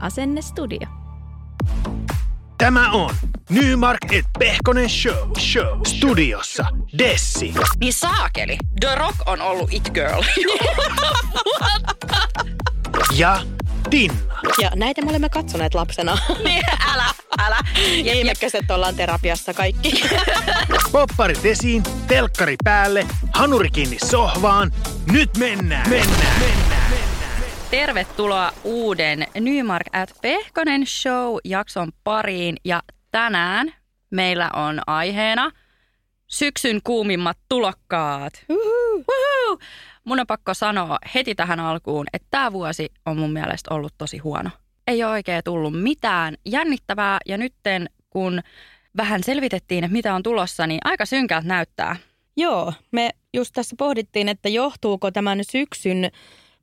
Asennestudio. Tämä on Nymark et Pehkonen Show. Show. Studiossa Dessi. Niin saakeli. The Rock on ollut it girl. Ja Tinna. Ja näitä me olemme katsoneet lapsena. niin, älä, älä. Ja, Ihmekkäiset ollaan terapiassa kaikki. Popparit esiin, telkkari päälle, hanuri kiinni sohvaan. Nyt mennään. Mennään. mennään. Tervetuloa uuden Nymark at Pehkonen Show jakson pariin. Ja tänään meillä on aiheena syksyn kuumimmat tulokkaat. Uhu. Mun on pakko sanoa heti tähän alkuun, että tämä vuosi on mun mielestä ollut tosi huono. Ei ole oikein tullut mitään jännittävää ja nytten kun vähän selvitettiin, että mitä on tulossa, niin aika synkältä näyttää. Joo, me just tässä pohdittiin, että johtuuko tämän syksyn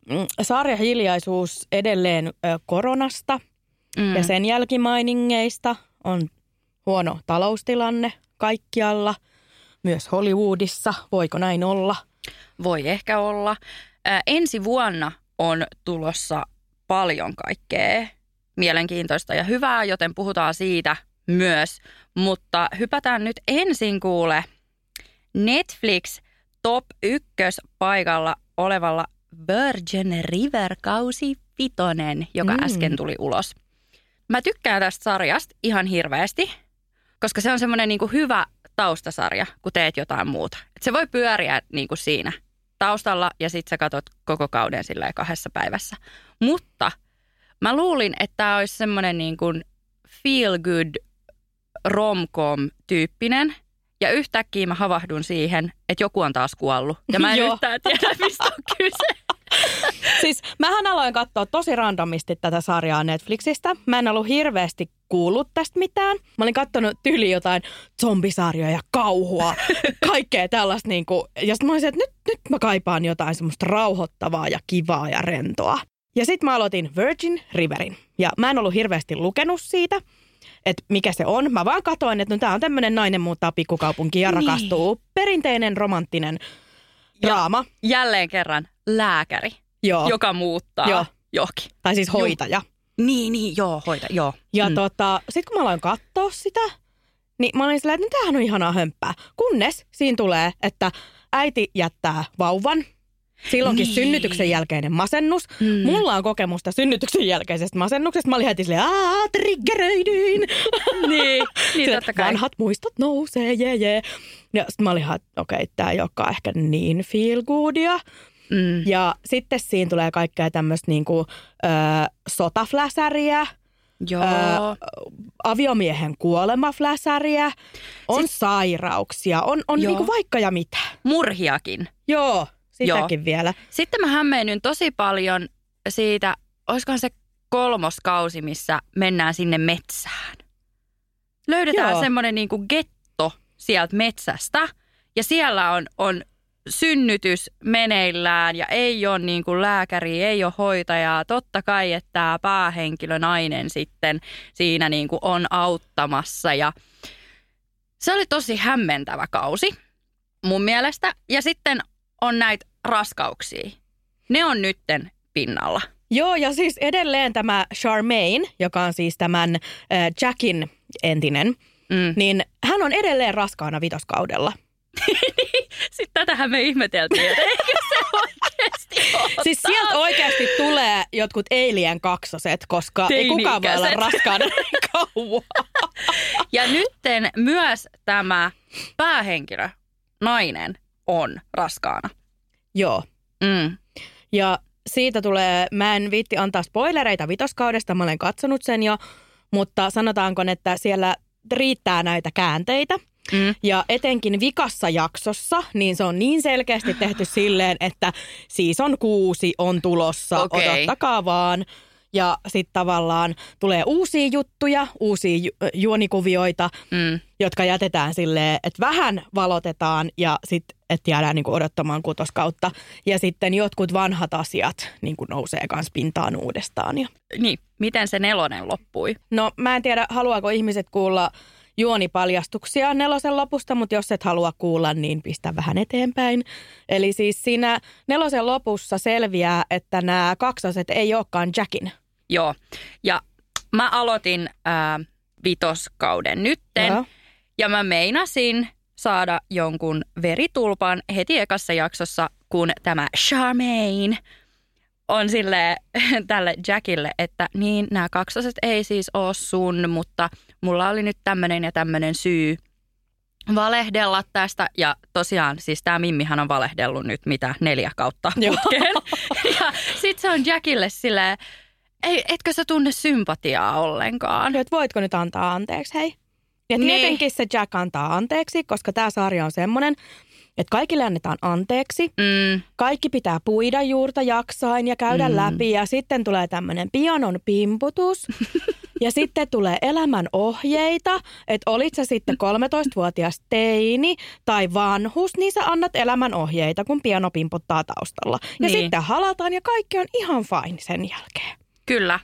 mm, sarjahiljaisuus edelleen ö, koronasta mm. ja sen jälkimainingeista. On huono taloustilanne kaikkialla, myös Hollywoodissa. Voiko näin olla? Voi ehkä olla. Ää, ensi vuonna on tulossa paljon kaikkea mielenkiintoista ja hyvää, joten puhutaan siitä myös. Mutta hypätään nyt ensin kuule Netflix top ykkös paikalla olevalla Virgin River kausi vitonen, joka mm. äsken tuli ulos. Mä tykkään tästä sarjasta ihan hirveästi, koska se on semmoinen niinku hyvä taustasarja, kun teet jotain muuta. Et se voi pyöriä niinku siinä taustalla ja sitten sä katot koko kauden silleen kahdessa päivässä. Mutta mä luulin, että tämä olisi semmoinen niinku feel good romcom tyyppinen. Ja yhtäkkiä mä havahdun siihen, että joku on taas kuollut. Ja mä en Joo. yhtään tiedä, mistä on kyse. Siis mähän aloin katsoa tosi randomisti tätä sarjaa Netflixistä. Mä en ollut hirveästi kuullut tästä mitään. Mä olin katsonut tyli jotain zombisarjoja ja kauhua, kaikkea tällaista. Niinku. Ja sitten mä olisin, että nyt, nyt mä kaipaan jotain semmoista rauhoittavaa ja kivaa ja rentoa. Ja sitten mä aloitin Virgin Riverin. Ja mä en ollut hirveästi lukenut siitä, että mikä se on. Mä vaan katoin, että no tää on tämmöinen nainen muuttaa pikkukaupunkiin ja Niin. rakastuu. Perinteinen romanttinen draama. Jälleen kerran lääkäri, Joo. joka muuttaa Joo. johonkin. Tai siis hoitaja. Niin, niin, joo, hoita, joo. Ja Mm. tota, sitten kun mä aloin katsoa sitä, niin mä olin silleen, että no tämähän on ihanaa hömppää. Kunnes siinä tulee, että äiti jättää vauvan. Silloinkin Niin. synnytyksen jälkeinen masennus. Mm. Mulla on kokemusta synnytyksen jälkeisestä masennuksesta. Mä olin heti silleen, aah, triggeröidyin. Niin, niin totta kai. Vanhat muistot nousee, jee, jee. Ja sitten mä olin ihan, okei, okay, tää ei olekaan ehkä niin feel goodia. Mm. Ja sitten siinä tulee kaikkea tämmöistä niinku, ö, sotafläsäriä, Joo. Öö, aviomiehen kuolemafläsäriä, on Sit... sairauksia, on, on Joo. niinku vaikka ja mitä. Murhiakin. Joo, sitäkin Joo. vielä. Sitten mä hämmennyn tosi paljon siitä, olisikohan se kolmoskausi, missä mennään sinne metsään. Löydetään Joo. semmoinen niinku getto sieltä metsästä ja siellä on, on synnytys meneillään ja ei ole niin kuin lääkäriä, ei ole hoitajaa. Totta kai, että tämä päähenkilö nainen sitten siinä niin kuin on auttamassa ja se oli tosi hämmentävä kausi mun mielestä. Ja sitten on näitä raskauksia. Ne on nytten pinnalla. Joo, ja siis edelleen tämä Charmaine, joka on siis tämän äh, Jackin entinen, Mm. niin hän on edelleen raskaana vitoskaudella. Sitten tätähän me ihmeteltiin, että eikö se oikeasti ole Siis sieltä oikeasti tulee jotkut Alien kaksoset, koska ei kukaan voi olla raskaana kauan. Ja nytten myös tämä päähenkilö, nainen, on raskaana. Joo. Mm. Ja siitä tulee, mä en viitti antaa spoilereita vitoskaudesta, mä olen katsonut sen jo, mutta sanotaanko, että siellä riittää näitä käänteitä. Mm. Ja etenkin vikassa jaksossa, niin se on niin selkeästi tehty silleen, että season kuusi on tulossa, Okei. odottakaa vaan. Ja sitten tavallaan tulee uusia juttuja, uusia ju- juonikuvioita, Mm. jotka jätetään silleen, että vähän valotetaan ja sitten että jäädään niinku odottamaan kutoskautta. Ja sitten jotkut vanhat asiat niinku nousee kans pintaan uudestaan. Ja Niin, miten se nelonen loppui? No mä en tiedä, haluaako ihmiset kuulla juonipaljastuksia nelosen lopusta, mutta jos et halua kuulla, niin pistä vähän eteenpäin. Eli siis siinä nelosen lopussa selviää, että nämä kaksoset ei olekaan Jackin. Joo, ja mä aloitin ää, vitoskauden nytten, Joo. ja mä meinasin saada jonkun veritulpan heti ekassa jaksossa, kun tämä Charmaine on sille tälle Jackille, että niin, nämä kaksoset ei siis ole sun, mutta mulla oli nyt tämmöinen ja tämmöinen syy valehdella tästä. Ja tosiaan, siis tämä Mimmihän on valehdellut nyt mitä neljä kautta putkeen. ja sit se on Jackille silleen, ei, etkö sä tunne sympatiaa ollenkaan? Että voitko nyt antaa anteeksi, hei? Ja Niin. tietenkin se Jack antaa anteeksi, koska tämä sarja on semmoinen, että kaikille annetaan anteeksi. Mm, Kaikki pitää puida juurta jaksain ja käydä mm. läpi ja sitten tulee tämmöinen pianon pimputus. ja sitten tulee elämän ohjeita, että olit sä sitten 13-vuotias teini tai vanhus, niin sä annat elämän ohjeita, kun piano pimputtaa taustalla. Ja Niin. sitten halataan ja kaikki on ihan fine sen jälkeen. Kyllä.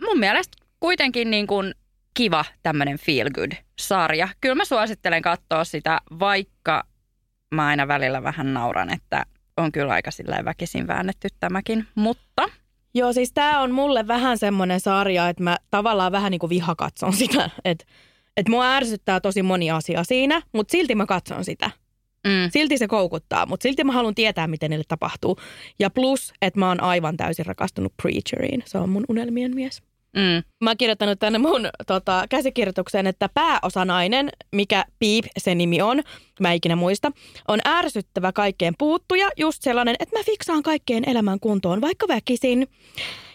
Mun mielestä kuitenkin niin kuin kiva tämmöinen feel good sarja. Kyllä mä suosittelen katsoa sitä, vaikka mä aina välillä vähän nauran, että on kyllä aika sillä väkisin väännetty tämäkin. Mutta Joo, siis tämä on mulle vähän semmoinen sarja, että mä tavallaan vähän niin kuin vihakatson sitä. Että et mua ärsyttää tosi moni asia siinä, mutta silti mä katson sitä. Mm, Silti se koukuttaa, mutta silti mä haluan tietää, miten niille tapahtuu. Ja plus, että mä oon aivan täysin rakastunut Preacheriin. Se on mun unelmien mies. mm, Mä oon kirjoittanut tänne mun tota, käsikirjoitukseen, että pääosanainen, mikä Piip se nimi on, mä ikinä muista, on ärsyttävä kaikkeen puuttuja, just sellainen, että mä fiksaan kaikkeen elämän kuntoon, vaikka väkisin.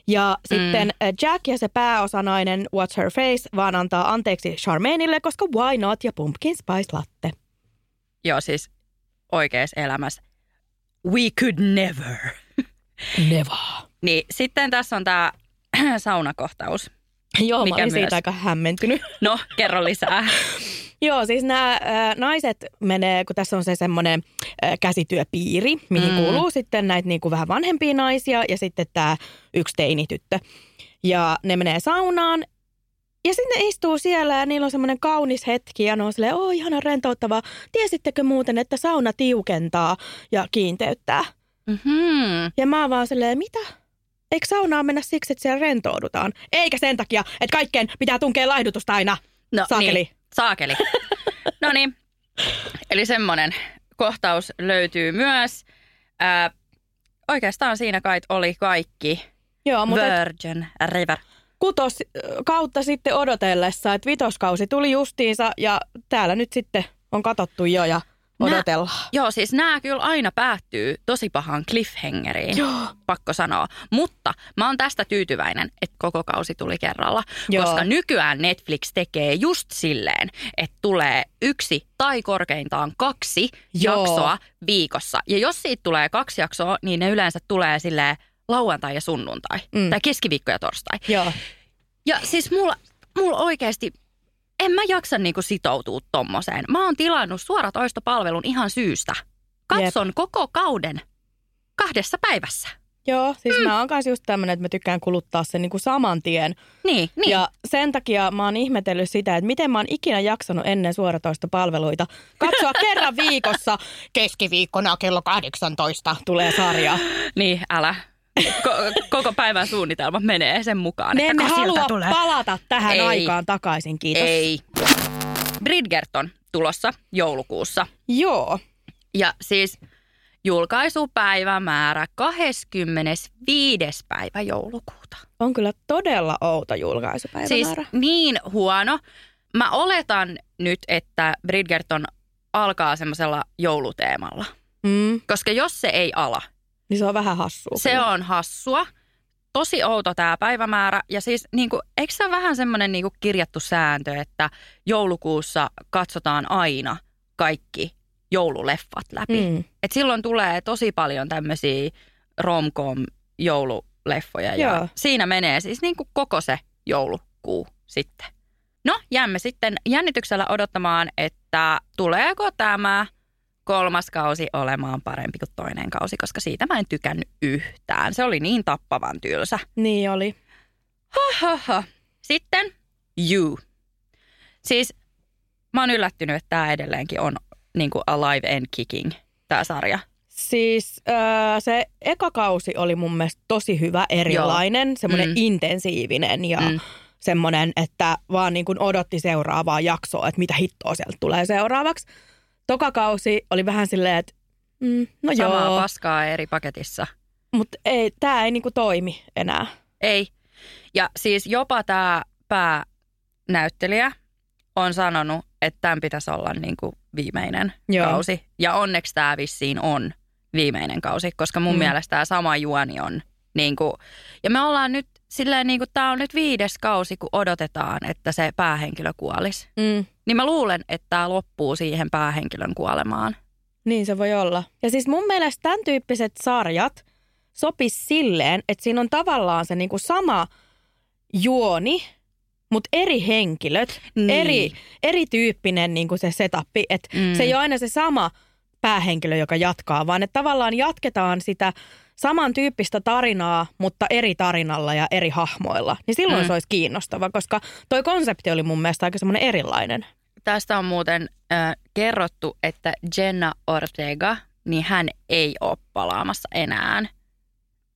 Ja mm. sitten äh, Jack ja se pääosanainen, What's Her Face, vaan antaa anteeksi Charmaineille, koska why not ja Pumpkin Spice Latte. joo siis oikeassa elämässä. We could never. Never. Niin sitten tässä on tämä saunakohtaus. Joo, Mikä mä olin siitä myös. aika hämmentynyt. No, kerro lisää. Joo, siis nämä äh, naiset menee, kun tässä on se semmoinen äh, käsityöpiiri, mihin mm. kuuluu sitten näitä niin kuin vähän vanhempia naisia ja sitten tämä yksi teinityttö. Ja ne menee saunaan ja sitten ne istuu siellä ja niillä on semmoinen kaunis hetki ja ne on silleen, oo ihana rentouttavaa. Tiesittekö muuten, että sauna tiukentaa ja kiinteyttää? Mm-hmm. Ja mä oon vaan silleen, mitä? Eikö saunaan mennä siksi, että siellä rentoudutaan? Eikä sen takia, että kaikkeen pitää tunkea laihdutusta aina. No, Saakeli. Niin, saakeli. no niin. Eli semmoinen kohtaus löytyy myös. Ää, oikeastaan siinä kai oli kaikki. Joo, mutta et- Virgin River. Kutos kautta sitten odotellessa, että vitoskausi tuli justiinsa ja täällä nyt sitten on katottu jo ja odotellaan. Joo, siis nämä kyllä aina päättyy tosi pahaan cliffhangeriin, Joo. pakko sanoa. Mutta mä oon tästä tyytyväinen, että koko kausi tuli kerralla. Joo. Koska nykyään Netflix tekee just silleen, että tulee yksi tai korkeintaan kaksi Joo. jaksoa viikossa. Ja jos siitä tulee kaksi jaksoa, niin ne yleensä tulee silleen lauantai ja sunnuntai. Mm. Tai keskiviikko ja torstai. Joo. Ja siis mulla, mulla oikeasti, en mä jaksa niinku sitoutua tommoseen. Mä oon tilannut suoratoistopalvelun ihan syystä. Katson koko kauden kahdessa päivässä. Joo, siis mm. mä oon kanssa just tämmönen, että mä tykkään kuluttaa sen niin kuin saman tien. Niin, niin. Ja sen takia mä oon ihmetellyt sitä, että miten mä oon ikinä jaksanut ennen suoratoista palveluita katsoa kerran viikossa keskiviikkona kello 18 tulee sarja. Niin, älä. Ko- koko päivän suunnitelma menee sen mukaan. Me emme halua tulee. palata tähän Ei. aikaan takaisin, kiitos. Ei. Bridgerton tulossa joulukuussa. Joo. Ja siis julkaisupäivämäärä 25. päivä joulukuuta. On kyllä todella outo Siis julkaisupäivämäärä. niin huono. Mä oletan nyt, että Bridgerton alkaa semmoisella jouluteemalla. mm, Koska jos se ei ala, niin se on vähän hassua. se kyllä. on hassua. Tosi outo tämä päivämäärä. Ja siis niin kuin, eikö se ole vähän semmoinen niin kirjattu sääntö, että joulukuussa katsotaan aina kaikki joululeffat läpi. Mm. Et silloin tulee tosi paljon tämmöisiä romcom joululeffoja ja Joo. siinä menee siis niin kuin koko se joulukuu sitten. No, jäämme sitten jännityksellä odottamaan, että tuleeko tämä kolmas kausi olemaan parempi kuin toinen kausi, koska siitä mä en tykännyt yhtään. Se oli niin tappavan tylsä. Niin oli. Haha. Sitten You. Siis mä oon yllättynyt, että tämä edelleenkin on niin kuin alive and kicking, tämä sarja. Siis äh, se eka kausi oli mun mielestä tosi hyvä, erilainen, semmoinen Mm. intensiivinen ja mm. semmoinen, että vaan niin kuin odotti seuraavaa jaksoa, että mitä hittoa sieltä tulee seuraavaksi. Toka kausi oli vähän silleen, että mm, no Samaa joo, paskaa eri paketissa. mutta ei, tämä ei niin kuin toimi enää. Ei. Ja siis jopa tämä päänäyttelijä on sanonut, että tämän pitäisi olla niin kuin viimeinen Joo. kausi. Ja onneksi tämä vissiin on viimeinen kausi, koska mun mm. Mielestä tämä sama juoni on niin kuin, ja me ollaan nyt silleen niin kuin tämä on nyt viides kausi, kun odotetaan, että se päähenkilö kuolisi. Mm. Niin mä luulen, että tämä loppuu siihen päähenkilön kuolemaan. Niin se voi olla. Ja siis mun mielestä tämän tyyppiset sarjat sopis silleen, että siinä on tavallaan se niinku sama juoni, mutta eri henkilöt, Niin. eri, erityyppinen niinku se setappi. Että mm. se ei ole aina se sama päähenkilö, joka jatkaa, vaan että tavallaan jatketaan sitä samantyyppistä tarinaa, mutta eri tarinalla ja eri hahmoilla. Niin silloin Mm. se olisi kiinnostava, koska toi konsepti oli mun mielestä aika semmoinen erilainen. Tästä on muuten äh, kerrottu, että Jenna Ortega, niin hän ei ole palaamassa enää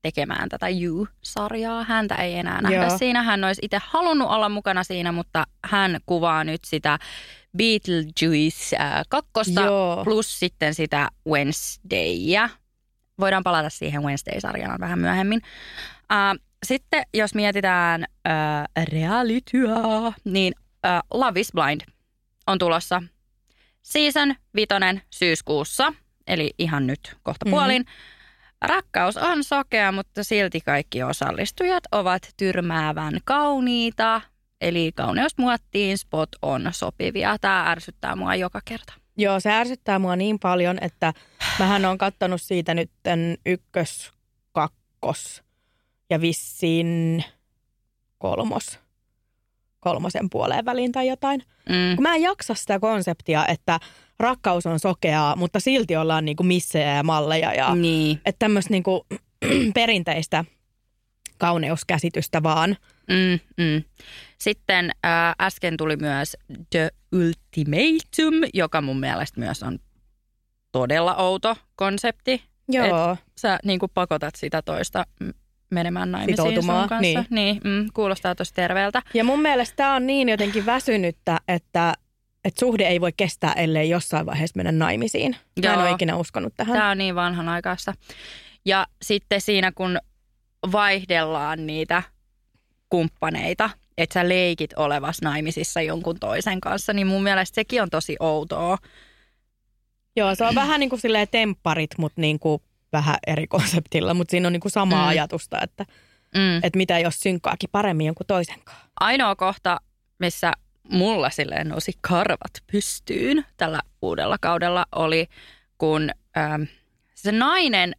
tekemään tätä You-sarjaa. Häntä ei enää nähdä Joo. siinä. Hän olisi itse halunnut olla mukana siinä, mutta hän kuvaa nyt sitä Beetlejuice äh, kakkosta Joo. plus sitten sitä Wednesdayä. Voidaan palata siihen Wednesday-sarjana vähän myöhemmin. Äh, sitten jos mietitään äh, realityä, niin äh, Love is Blind on tulossa season vitonen syyskuussa, eli ihan nyt kohta puolin. Mm-hmm. Rakkaus on sokea, mutta silti kaikki osallistujat ovat tyrmäävän kauniita, eli kauneusmuottiin spot on sopivia. Tämä ärsyttää mua joka kerta. Joo, se ärsyttää mua niin paljon, että mähän on kattonut siitä nyt ykkös, kakkos ja vissiin kolmos, kolmosen puoleen väliin tai jotain. Mm. Kun mä en jaksa sitä konseptia, että rakkaus on sokeaa, mutta silti ollaan niinku missejä ja malleja ja Niin. että tämmöistä niinku perinteistä kauneuskäsitystä vaan. Mm, mm. Sitten ää, äsken tuli myös The Ultimatum, joka mun mielestä myös on todella outo konsepti. Joo. Sä niin kuin pakotat sitä toista menemään naimisiin sun kanssa. niin. niin mm, kuulostaa tosi terveeltä. Ja mun mielestä tämä on niin jotenkin väsynyttä, että, että suhde ei voi kestää, ellei jossain vaiheessa mennä naimisiin. Mä en Joo. ole ikinä uskonut tähän. Tämä on niin vanhanaikaista. Ja sitten siinä, kun vaihdellaan niitä kumppaneita, että sä leikit olevas naimisissa jonkun toisen kanssa, niin mun mielestä sekin on tosi outoa. Joo, se on vähän niin kuin silleen tempparit, mutta niin kuin vähän eri konseptilla, mutta siinä on niin kuin samaa Mm. mm. ajatusta, että, Mm. että mitä jos synkkaakin paremmin jonkun toisen kanssa. Ainoa kohta, missä mulla silleen nousi karvat pystyyn tällä uudella kaudella oli, kun ähm, se nainen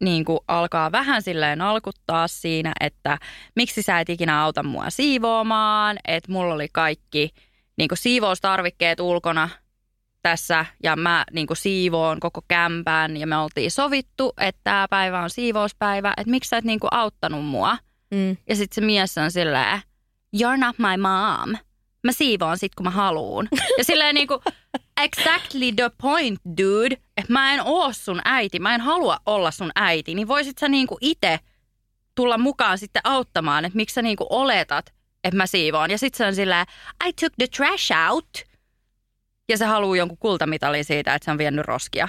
niin kuin alkaa vähän silleen alkuttaa siinä, että miksi sä et ikinä auta mua siivoamaan, että mulla oli kaikki niin kuin siivoustarvikkeet ulkona tässä ja mä niin kuin siivoon koko kämpän ja me oltiin sovittu, että tämä päivä on siivouspäivä, että miksi sä et niin kuin auttanut mua. Mm. Ja sitten se mies on silleen, you're not my mom. Mä siivoon sit, kun mä haluun. Ja silleen niinku, exactly the point, dude. Että mä en oo sun äiti, mä en halua olla sun äiti. Niin voisit sä niinku itse tulla mukaan sitten auttamaan, että miksi sä niinku oletat, että mä siivoon. Ja sit se on silleen, I took the trash out. ja se haluaa jonkun kultamitalin siitä, että se on vienyt roskia.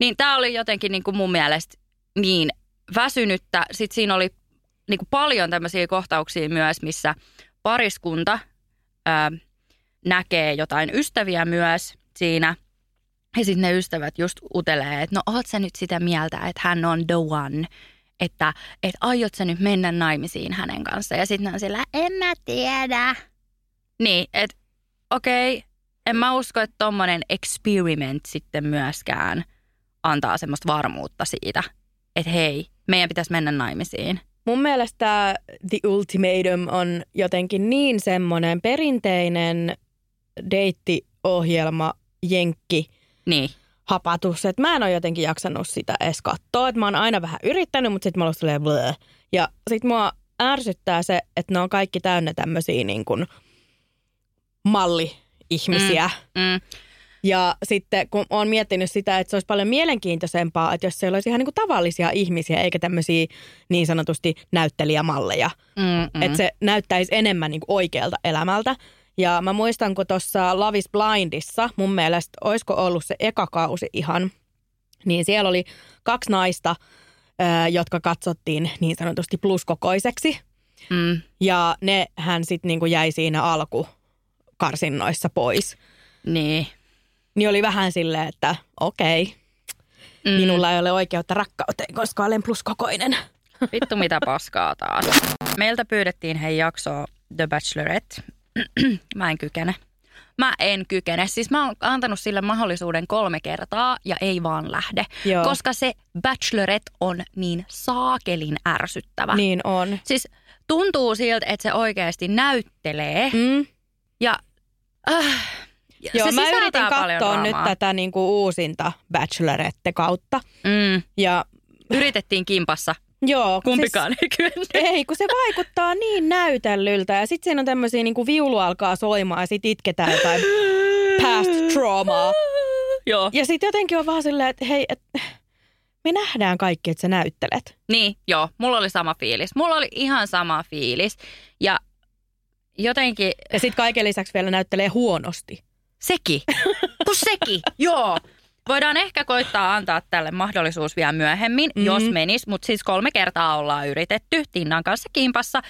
Niin tämä oli jotenkin niin kuin mun mielestä niin väsynyttä. Sitten siinä oli niin kuin paljon tämmöisiä kohtauksia myös, missä pariskunta ää, näkee jotain ystäviä myös siinä. Ja sitten ne ystävät just utelee, että no oot sä nyt sitä mieltä, että hän on the one, että, että aiot sä nyt mennä naimisiin hänen kanssa. Ja sitten on sillä, en mä tiedä. Niin, että okei, okay, en mä usko, että tommonen experiment sitten myöskään antaa semmoista varmuutta siitä, että hei, meidän pitäisi mennä naimisiin. Mun mielestä The Ultimatum on jotenkin niin semmoinen perinteinen deittiohjelma, jenkki, Niin, hapatus, että mä en ole jotenkin jaksanut sitä edes katsoa. Että mä oon aina vähän yrittänyt, mutta sitten mä olen bleh. Ja sit mua ärsyttää se, että ne on kaikki täynnä tämmöisiä niin kuin malli-ihmisiä. mm, Ja sitten kun oon miettinyt sitä, että se olisi paljon mielenkiintoisempaa, että jos siellä olisi ihan niin kuin tavallisia ihmisiä, eikä tämmöisiä niin sanotusti näyttelijämalleja. mm, mm. Että se näyttäisi enemmän niin kuin oikealta elämältä. Ja mä muistan, kun tuossa Love is Blindissa, mun mielestä, olisiko ollut se eka kausi ihan, niin siellä oli kaksi naista, jotka katsottiin niin sanotusti pluskokoiseksi. Mm, Ja ne hän sitten niinku jäi siinä alkukarsinnoissa pois. niin. Niin oli vähän silleen, että okei, Mm. minulla ei ole oikeutta rakkauteen, koska olen pluskokoinen. Vittu mitä paskaa taas. Meiltä pyydettiin hei jaksoa The Bachelorette. mä en kykene. Mä en kykene. Siis mä oon antanut sille mahdollisuuden kolme kertaa ja ei vaan lähde. Joo. Koska se Bachelorette on niin saakelin ärsyttävä. Niin on. Siis tuntuu siltä, että se oikeasti näyttelee Mm. ja äh, ja Joo, se mä yritin katsoa nyt tätä niinku uusinta Bachelorette kautta. Mm, Ja yritettiin kimpassa. Joo, kun Kumpikaan ei kyennyt. Siis, ei, kun se vaikuttaa niin näytellyltä. Ja sitten siinä on tämmöisiä niinku viulu alkaa soimaan ja sitten itketään jotain past traumaa. Joo. Ja sitten jotenkin on vaan silleen, että hei, et, me nähdään kaikki, että sä näyttelet. Niin, joo, mulla oli sama fiilis. Mulla oli ihan sama fiilis. Ja jotenkin Ja sitten kaiken lisäksi vielä näyttelee huonosti. sekin, kun sekin, joo. Voidaan ehkä koittaa antaa tälle mahdollisuus vielä myöhemmin, mm. jos menis. Mutta siis kolme kertaa ollaan yritetty Tinnan kanssa kimpassa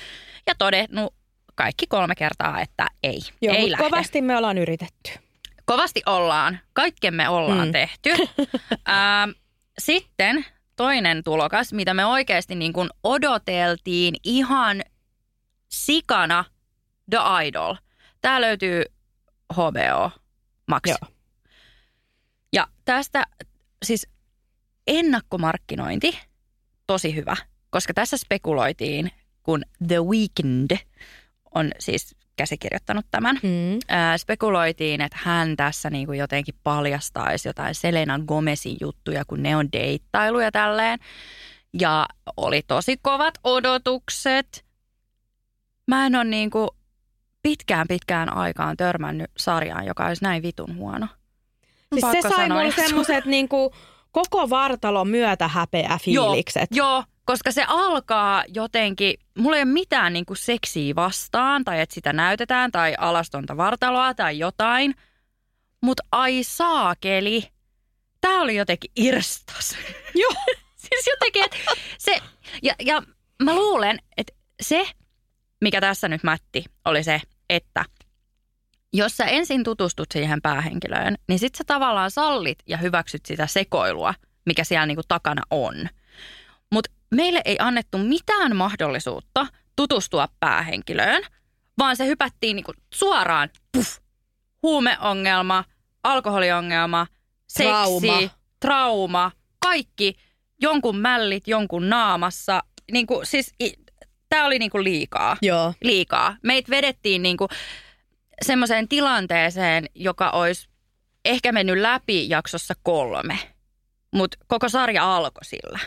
ja todennut kaikki kolme kertaa, että ei, Joo, ei lähde. kovasti me ollaan yritetty. Kovasti ollaan. Kaikkemme ollaan Mm. tehty. ähm, sitten toinen tulokas, mitä me oikeasti niin kuin odoteltiin ihan sikana, The Idol. Tämä löytyy HBO Max. Joo. Tästä siis ennakkomarkkinointi, tosi hyvä, koska tässä spekuloitiin, kun The Weeknd on siis käsikirjoittanut tämän, Mm. ää, spekuloitiin, että hän tässä niin kuin jotenkin paljastaisi jotain Selena Gomezin juttuja, kun ne on deittailu ja tälleen. Ja oli tosi kovat odotukset. Mä en ole niin kuin pitkään pitkään aikaan törmännyt sarjaan, joka olisi näin vitun huono. Siis se sai mulle semmoiset niinku koko vartalon myötä häpeä fiilikset. Joo, joo, koska se alkaa jotenkin, mulla ei ole mitään niin kuin seksiä vastaan tai että sitä näytetään tai alastonta vartaloa tai jotain. Mutta ai saakeli, tää oli jotenkin irstas. Joo. siis jotenkin, että se, ja, ja mä luulen, että se, mikä tässä nyt mätti, oli se, että jos sä ensin tutustut siihen päähenkilöön, niin sit sä tavallaan sallit ja hyväksyt sitä sekoilua, mikä siellä niinku takana on. Mutta meille ei annettu mitään mahdollisuutta tutustua päähenkilöön, vaan se hypättiin niinku suoraan, puff, huumeongelma, alkoholiongelma, seksi, Trauma. trauma, kaikki, jonkun mällit jonkun naamassa. Niinku, siis tämä oli niinku liikaa Joo. liikaa. Meitä vedettiin niinku semmoiseen tilanteeseen, joka olisi ehkä mennyt läpi jaksossa kolme. Mutta koko sarja alkoi sillä.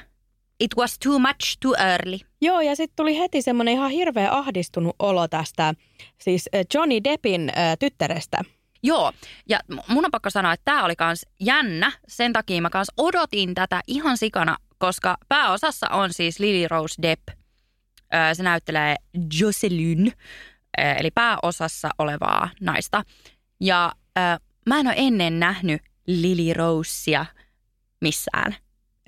It was too much too early. Joo, ja sitten tuli heti semmoinen ihan hirveä ahdistunut olo tästä siis äh, Johnny Deppin äh, tyttärestä. Joo, ja mun on pakko sanoa, että tämä oli kans jännä. Sen takia mä kans odotin tätä ihan sikana, koska pääosassa on siis Lily Rose Depp. Öö, se näyttelee Jocelyn, eli pääosassa olevaa naista. Ja öö, mä en ole ennen nähnyt Lily Rosea missään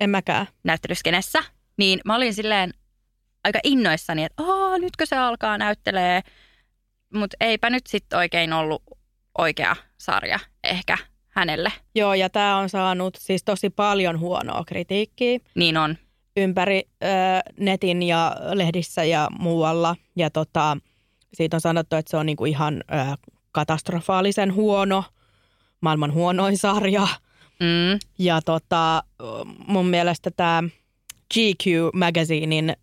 En mäkään. näyttelyskenessä. Niin mä olin silleen aika innoissani, että Aa, nytkö se alkaa näyttelee. Mutta eipä nyt sitten oikein ollut oikea sarja ehkä hänelle. Joo, ja tämä on saanut siis tosi paljon huonoa kritiikkiä Niin on. ympäri ö, netin ja lehdissä ja muualla. Ja tota, siitä on sanottu, että se on niinku ihan ö, katastrofaalisen huono, maailman huonoin sarja. Mm. Ja tota, mun mielestä tämä GQ Magazinein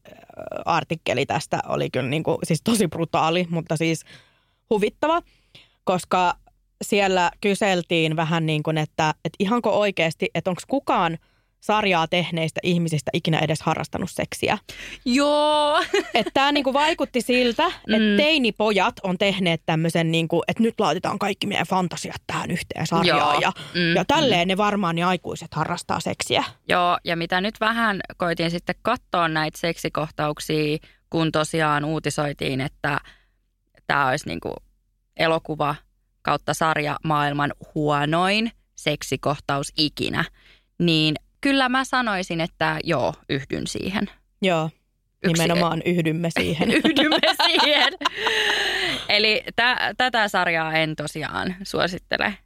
artikkeli tästä oli kyllä niinku, siis tosi brutaali, mutta siis huvittava, koska siellä kyseltiin vähän niin kuin, että, että ihanko oikeasti, että onko kukaan sarjaa tehneistä ihmisistä ikinä edes harrastanut seksiä. Joo. Että tämä niinku vaikutti siltä, että Mm. teinipojat on tehneet tämmöisen, niinku, että nyt laitetaan kaikki meidän fantasiat tähän yhteen sarjaan. Joo. Ja, Mm, ja tälleen ne varmaan ne aikuiset harrastaa seksiä. Joo, ja mitä nyt vähän koitin sitten katsoa näitä seksikohtauksia, kun tosiaan uutisoitiin, että tämä olisi niinku elokuva kautta sarja maailman huonoin seksikohtaus ikinä, niin kyllä mä sanoisin, että joo, yhdyn siihen. Joo, Yksi- nimenomaan yhdymme siihen. Yhdymme siihen. Eli tä, tätä sarjaa en tosiaan suosittele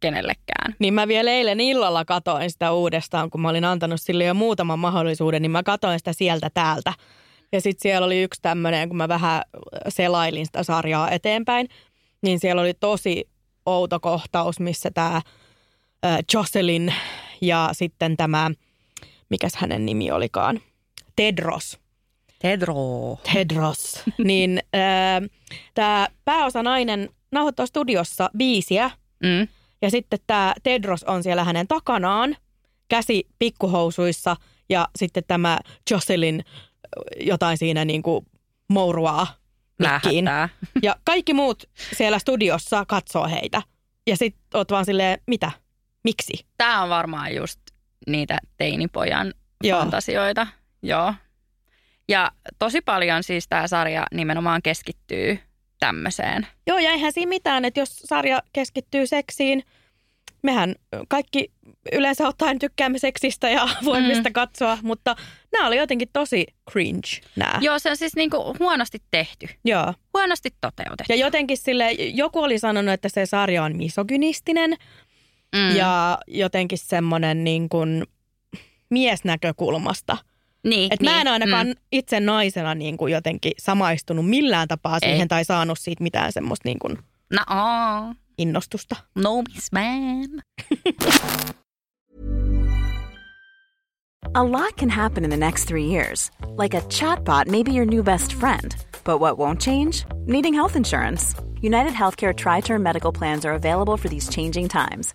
kenellekään. Niin mä vielä eilen illalla katoin sitä uudestaan, kun mä olin antanut sille jo muutaman mahdollisuuden, niin mä katoin sitä sieltä täältä. Ja sitten siellä oli yksi tämmöinen, kun mä vähän selailin sitä sarjaa eteenpäin, niin siellä oli tosi outo kohtaus, missä tämä Jocelyn ja sitten tämä, mikäs hänen nimi olikaan, Tedros. Tedro. Tedros. niin tämä pääosa nainen nauhoittaa studiossa biisiä, Mm. ja sitten tämä Tedros on siellä hänen takanaan, käsi pikkuhousuissa ja sitten tämä Jocelyn jotain siinä niin kuin mouruaa mikkiin. Ja kaikki muut siellä studiossa katsoo heitä. Ja sitten oot vaan silleen, mitä? Miksi? Tämä on varmaan just niitä teinipojan Joo. fantasioita. Joo. Ja tosi paljon siis tämä sarja nimenomaan keskittyy tämmöiseen. Joo, ja eihän siinä mitään, että jos sarja keskittyy seksiin, mehän kaikki yleensä ottaen tykkäämme seksistä ja voimista mm. katsoa, mutta nämä oli jotenkin tosi cringe nämä. Joo, se on siis niinku huonosti tehty. Joo. Huonosti toteutettu. Ja jotenkin sille, joku oli sanonut, että se sarja on misogynistinen mm. ja jotenkin semmoinen niin kuin miesnäkökulmasta. niin, Et niin. mä en ainakaan mm. itse naisena niin kuin jotenkin samaistunut millään tapaa Ei. siihen tai saanut siitä mitään semmoista niin kuin No, oh, innostusta. no miss man. A lot can happen in the next three years. Like a chatbot may be your new best friend. But what won't change? Needing health insurance. United Healthcare Tri Term Medical Plans are available for these changing times.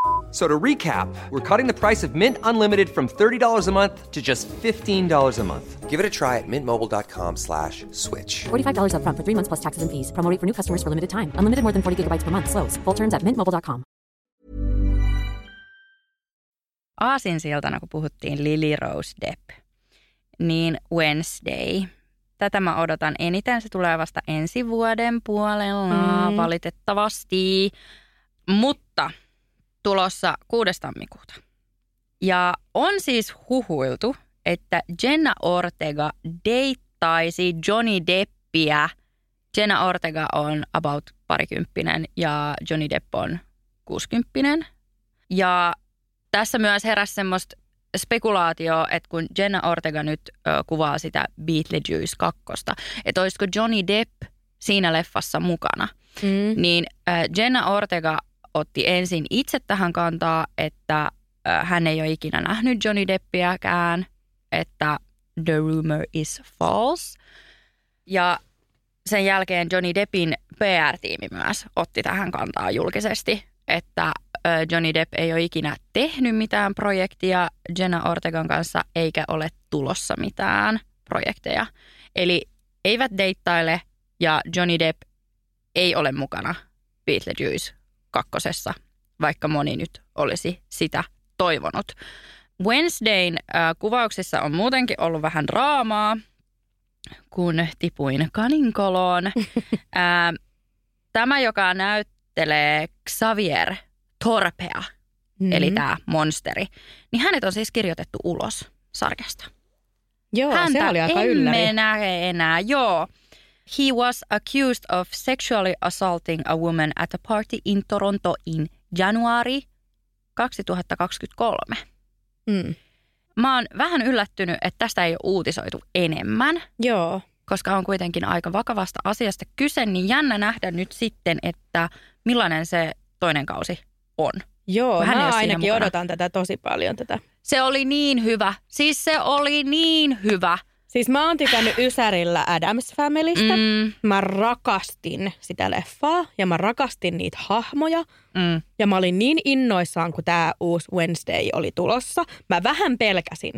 So to recap, we're cutting the price of Mint Unlimited from $30 a month to just $15 a month. Give it a try at mintmobile.com slash switch. $45 upfront for three months plus taxes and fees. Promo for new customers for limited time. Unlimited more than 40 gigabytes per month. Slows. Full terms at mintmobile.com. Aasinsiltana, kun puhuttiin Lily Rose Depp, niin Wednesday. Tätä mä odotan eniten. Se tulee vasta ensi vuoden puolella, Mm. valitettavasti. Mutta tulossa 6. tammikuuta. Ja on siis huhuiltu, että Jenna Ortega deittaisi Johnny Deppiä. Jenna Ortega on about parikymppinen ja Johnny Depp on kuusikymppinen. Ja tässä myös heräsi semmoista spekulaatio, että kun Jenna Ortega nyt ö, kuvaa sitä Beetlejuice 2, että olisiko Johnny Depp siinä leffassa mukana, Mm. niin ö, Jenna Ortega otti ensin itse tähän kantaa, että hän ei ole ikinä nähnyt Johnny Deppiäkään, että the rumor is false. Ja sen jälkeen Johnny Deppin PR-tiimi myös otti tähän kantaa julkisesti, että Johnny Depp ei ole ikinä tehnyt mitään projektia Jenna Ortegan kanssa eikä ole tulossa mitään projekteja. Eli eivät deittaile ja Johnny Depp ei ole mukana Beetlejuice kakkosessa, vaikka moni nyt olisi sitä toivonut. Wednesdayn äh, kuvauksissa on muutenkin ollut vähän draamaa, kun tipuin kaninkoloon. äh, tämä, joka näyttelee Xavier Torpea, mm-hmm. eli tämä monsteri, niin hänet on siis kirjoitettu ulos sarjasta. Joo, Häntä se oli aika emme ylläri. näe enää, joo. He was accused of sexually assaulting a woman at a party in Toronto in January 2023. Mm. Mä oon vähän yllättynyt, että tästä ei ole uutisoitu enemmän, Joo. koska on kuitenkin aika vakavasta asiasta kyse, niin jännä nähdä nyt sitten, että millainen se toinen kausi on. Joo, Kun hän mä ainakin odotan tätä tosi paljon tätä. Se oli niin hyvä. Siis se oli niin hyvä. Siis mä oon tykännyt Ysärillä Adams Familystä. Mm, Mä rakastin sitä leffaa ja mä rakastin niitä hahmoja. mm. Ja mä olin niin innoissaan, kun tämä uusi Wednesday oli tulossa. Mä vähän pelkäsin,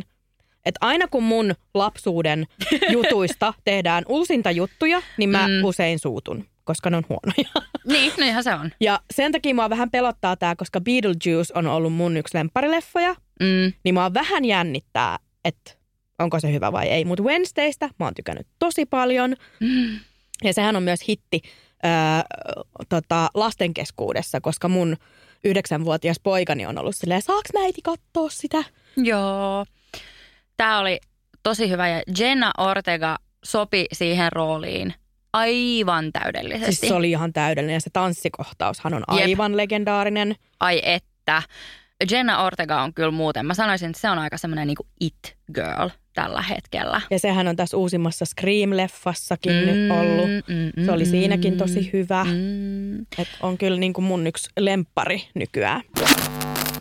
että aina kun mun lapsuuden jutuista tehdään uusinta juttuja, niin mä Mm. usein suutun, koska ne on huonoja. Niin, no ihan se on. Ja sen takia mua vähän pelottaa tämä, koska Beetlejuice on ollut mun yksi lempparileffoja, Mm. niin mua vähän jännittää, että onko se hyvä vai ei. Mutta Wednesdaystä mä oon tykännyt tosi paljon. Mm. Ja sehän on myös hitti öö, tota, lasten keskuudessa, koska mun yhdeksänvuotias poikani on ollut silleen, saaks mä äiti katsoa sitä? Joo. Tämä oli tosi hyvä ja Jenna Ortega sopi siihen rooliin aivan täydellisesti. Siis se oli ihan täydellinen ja se tanssikohtaushan on Jep. aivan legendaarinen. Ai että. Jenna Ortega on kyllä muuten, mä sanoisin, että se on aika semmoinen niinku it girl tällä hetkellä. Ja sehän on tässä uusimmassa Scream-leffassakin mm, nyt ollut. mm, Se oli mm, siinäkin mm, tosi hyvä. Mm. Et on kyllä niin kuin mun yksi lemppari nykyään.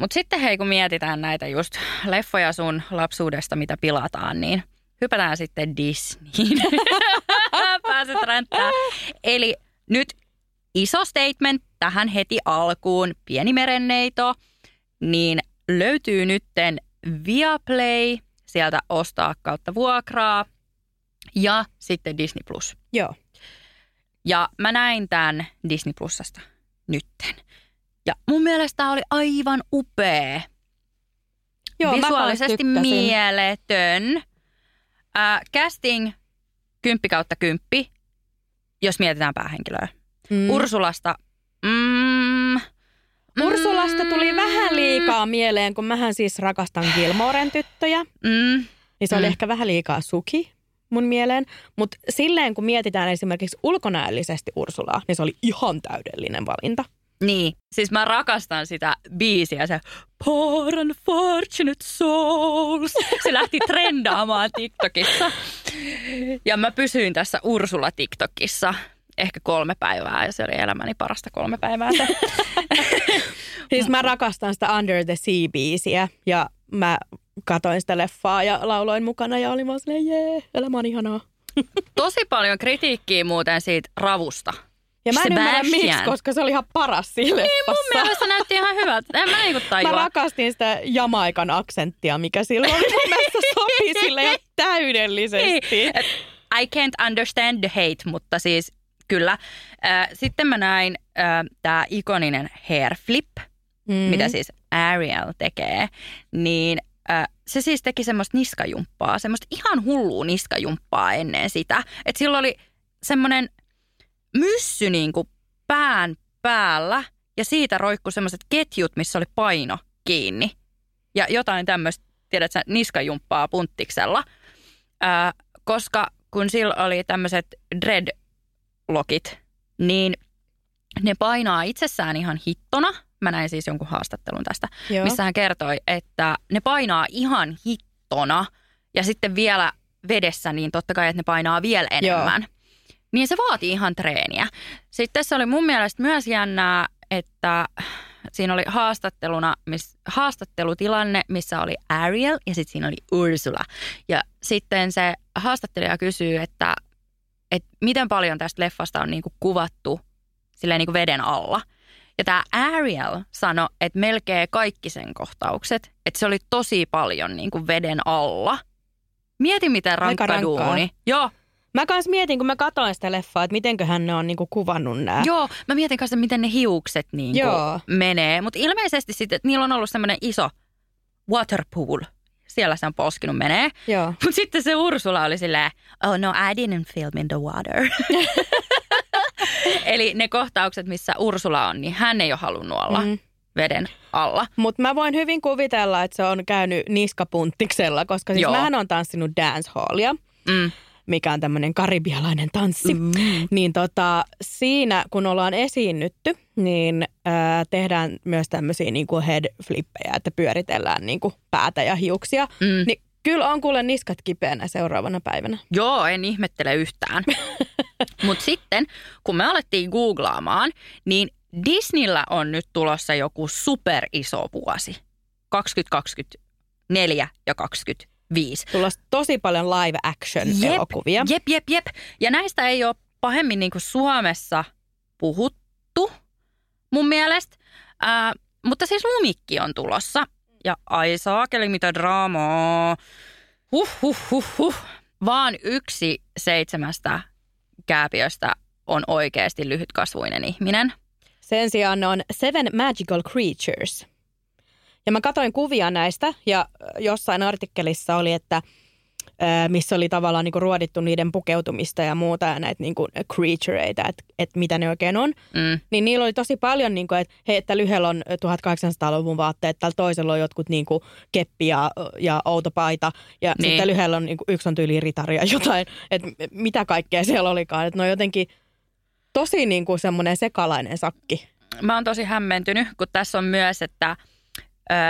Mutta sitten hei, kun mietitään näitä just leffoja sun lapsuudesta, mitä pilataan, niin hypätään sitten Disneyin. Pääset ränttää. Eli nyt iso statement tähän heti alkuun, pieni merenneito, niin löytyy nytten Viaplay, sieltä ostaa kautta vuokraa ja sitten Disney Plus. Joo. Ja mä näin tämän Disney Plusasta nytten. Ja mun mielestä tää oli aivan upea. Joo, Visuaalisesti mieletön. Äh, casting 10 kautta 10, jos mietitään päähenkilöä. Mm. Ursulasta. Mm, Ursulasta tuli vähän liikaa mieleen, kun mähän siis rakastan Gilmoren tyttöjä. Mm, Niin se oli Mm. ehkä vähän liikaa suki mun mieleen. Mutta silleen, kun mietitään esimerkiksi ulkonäöllisesti Ursulaa, niin se oli ihan täydellinen valinta. niin, siis mä rakastan sitä biisiä, se Poor unfortunate souls. Se lähti trendaamaan TikTokissa. Ja mä pysyin tässä Ursula TikTokissa ehkä kolme päivää ja se oli elämäni parasta kolme päivää se. Siis mä rakastan sitä Under the Sea-biisiä ja mä katoin sitä leffaa ja lauloin mukana ja olin vaan silleen, jee, elämä on ihanaa. Tosi paljon kritiikkiä muuten siitä ravusta. Ja mä en ymmärrä miksi, koska se oli ihan paras siinä leffassa. Mun mielestä näytti ihan hyvältä. En mä niinku Mä tajua. rakastin sitä Jamaikan aksenttia, mikä silloin oli mun mielestä sopi sille ihan täydellisesti. Niin, I can't understand the hate, mutta siis kyllä. Äh, Sitten mä näin tämä ikoninen hair flip, Mm. mitä siis Ariel tekee, niin äh, se siis teki semmoista niskajumppaa, semmoista ihan hullua niskajumppaa ennen sitä. Että sillä oli semmoinen myssy niin kuin pään päällä ja siitä roikku semmoiset ketjut, missä oli paino kiinni. Ja jotain tämmöistä, tiedätkö, niskajumppaa punttiksella. Ää, koska kun sillä oli tämmöiset dreadlockit, niin ne painaa itsessään ihan hittona. Mä näin siis jonkun haastattelun tästä, Joo. missä hän kertoi, että ne painaa ihan hittona ja sitten vielä vedessä, niin totta kai, että ne painaa vielä enemmän. Niin se vaatii ihan treeniä. Sitten se oli mun mielestä myös jännää, että siinä oli haastatteluna, miss, haastattelutilanne, missä oli Ariel ja sitten siinä oli Ursula. Ja sitten se haastattelija kysyy, että, että miten paljon tästä leffasta on niinku kuvattu silleen niinku veden alla. Ja tämä Ariel sanoi, että melkein kaikki sen kohtaukset, että se oli tosi paljon niinku veden alla. Mieti, miten rankka duuni. Joo, Mä kans mietin, kun mä katsoin sitä leffaa, että mitenköhän ne on niinku kuvannut nää. Joo, mä mietin kanssa, miten ne hiukset niin Joo. menee. Mutta ilmeisesti sitten, että niillä on ollut semmoinen iso waterpool. Siellä se on poskinut menee. Joo. Mutta sitten se Ursula oli silleen, oh no, I didn't film in the water. Eli ne kohtaukset, missä Ursula on, niin hän ei ole halunnut olla Mm. veden alla. Mutta mä voin hyvin kuvitella, että se on käynyt niskapunttiksella, koska siis Joo. mähän on tanssinut dancehallia, Mm. mikä on tämmöinen karibialainen tanssi. Mm. Niin tota, siinä, kun ollaan esiinnytty, niin ää, tehdään myös tämmöisiä niinku headflippejä, että pyöritellään niinku päätä ja hiuksia. Mm. Niin kyllä on kuule niskat kipeänä seuraavana päivänä. Joo, en ihmettele yhtään. Mutta sitten, kun me alettiin googlaamaan, niin Disneyllä on nyt tulossa joku super iso vuosi. 2024 ja 2025. Tulossa tosi paljon live action elokuvia. Jep, jep, jep. Ja näistä ei ole pahemmin niin kuin Suomessa puhuttu mun mielestä. Ää, mutta siis Lumikki on tulossa. Ja ai saakeli mitä draamaa. Huh, huh, huh, huh. Vaan yksi seitsemästä kääpiöstä on oikeasti lyhytkasvuinen ihminen. Sen sijaan on Seven Magical Creatures. Ja mä katsoin kuvia näistä ja jossain artikkelissa oli, että missä oli tavallaan niinku ruodittu niiden pukeutumista ja muuta ja näitä niinku creatureita, että et mitä ne oikein on. Mm. Niin niillä oli tosi paljon, niinku, että hei, että lyhyellä on 1800-luvun vaatteet, tällä toisella on jotkut niinku keppi ja, ja outo paita ja Niin. sitten lyhyellä on niinku, yksi on tyyli ritari ja jotain, että mitä kaikkea siellä olikaan. Että ne on jotenkin tosi niinku semmoinen sekalainen sakki. Mä oon tosi hämmentynyt, kun tässä on myös, että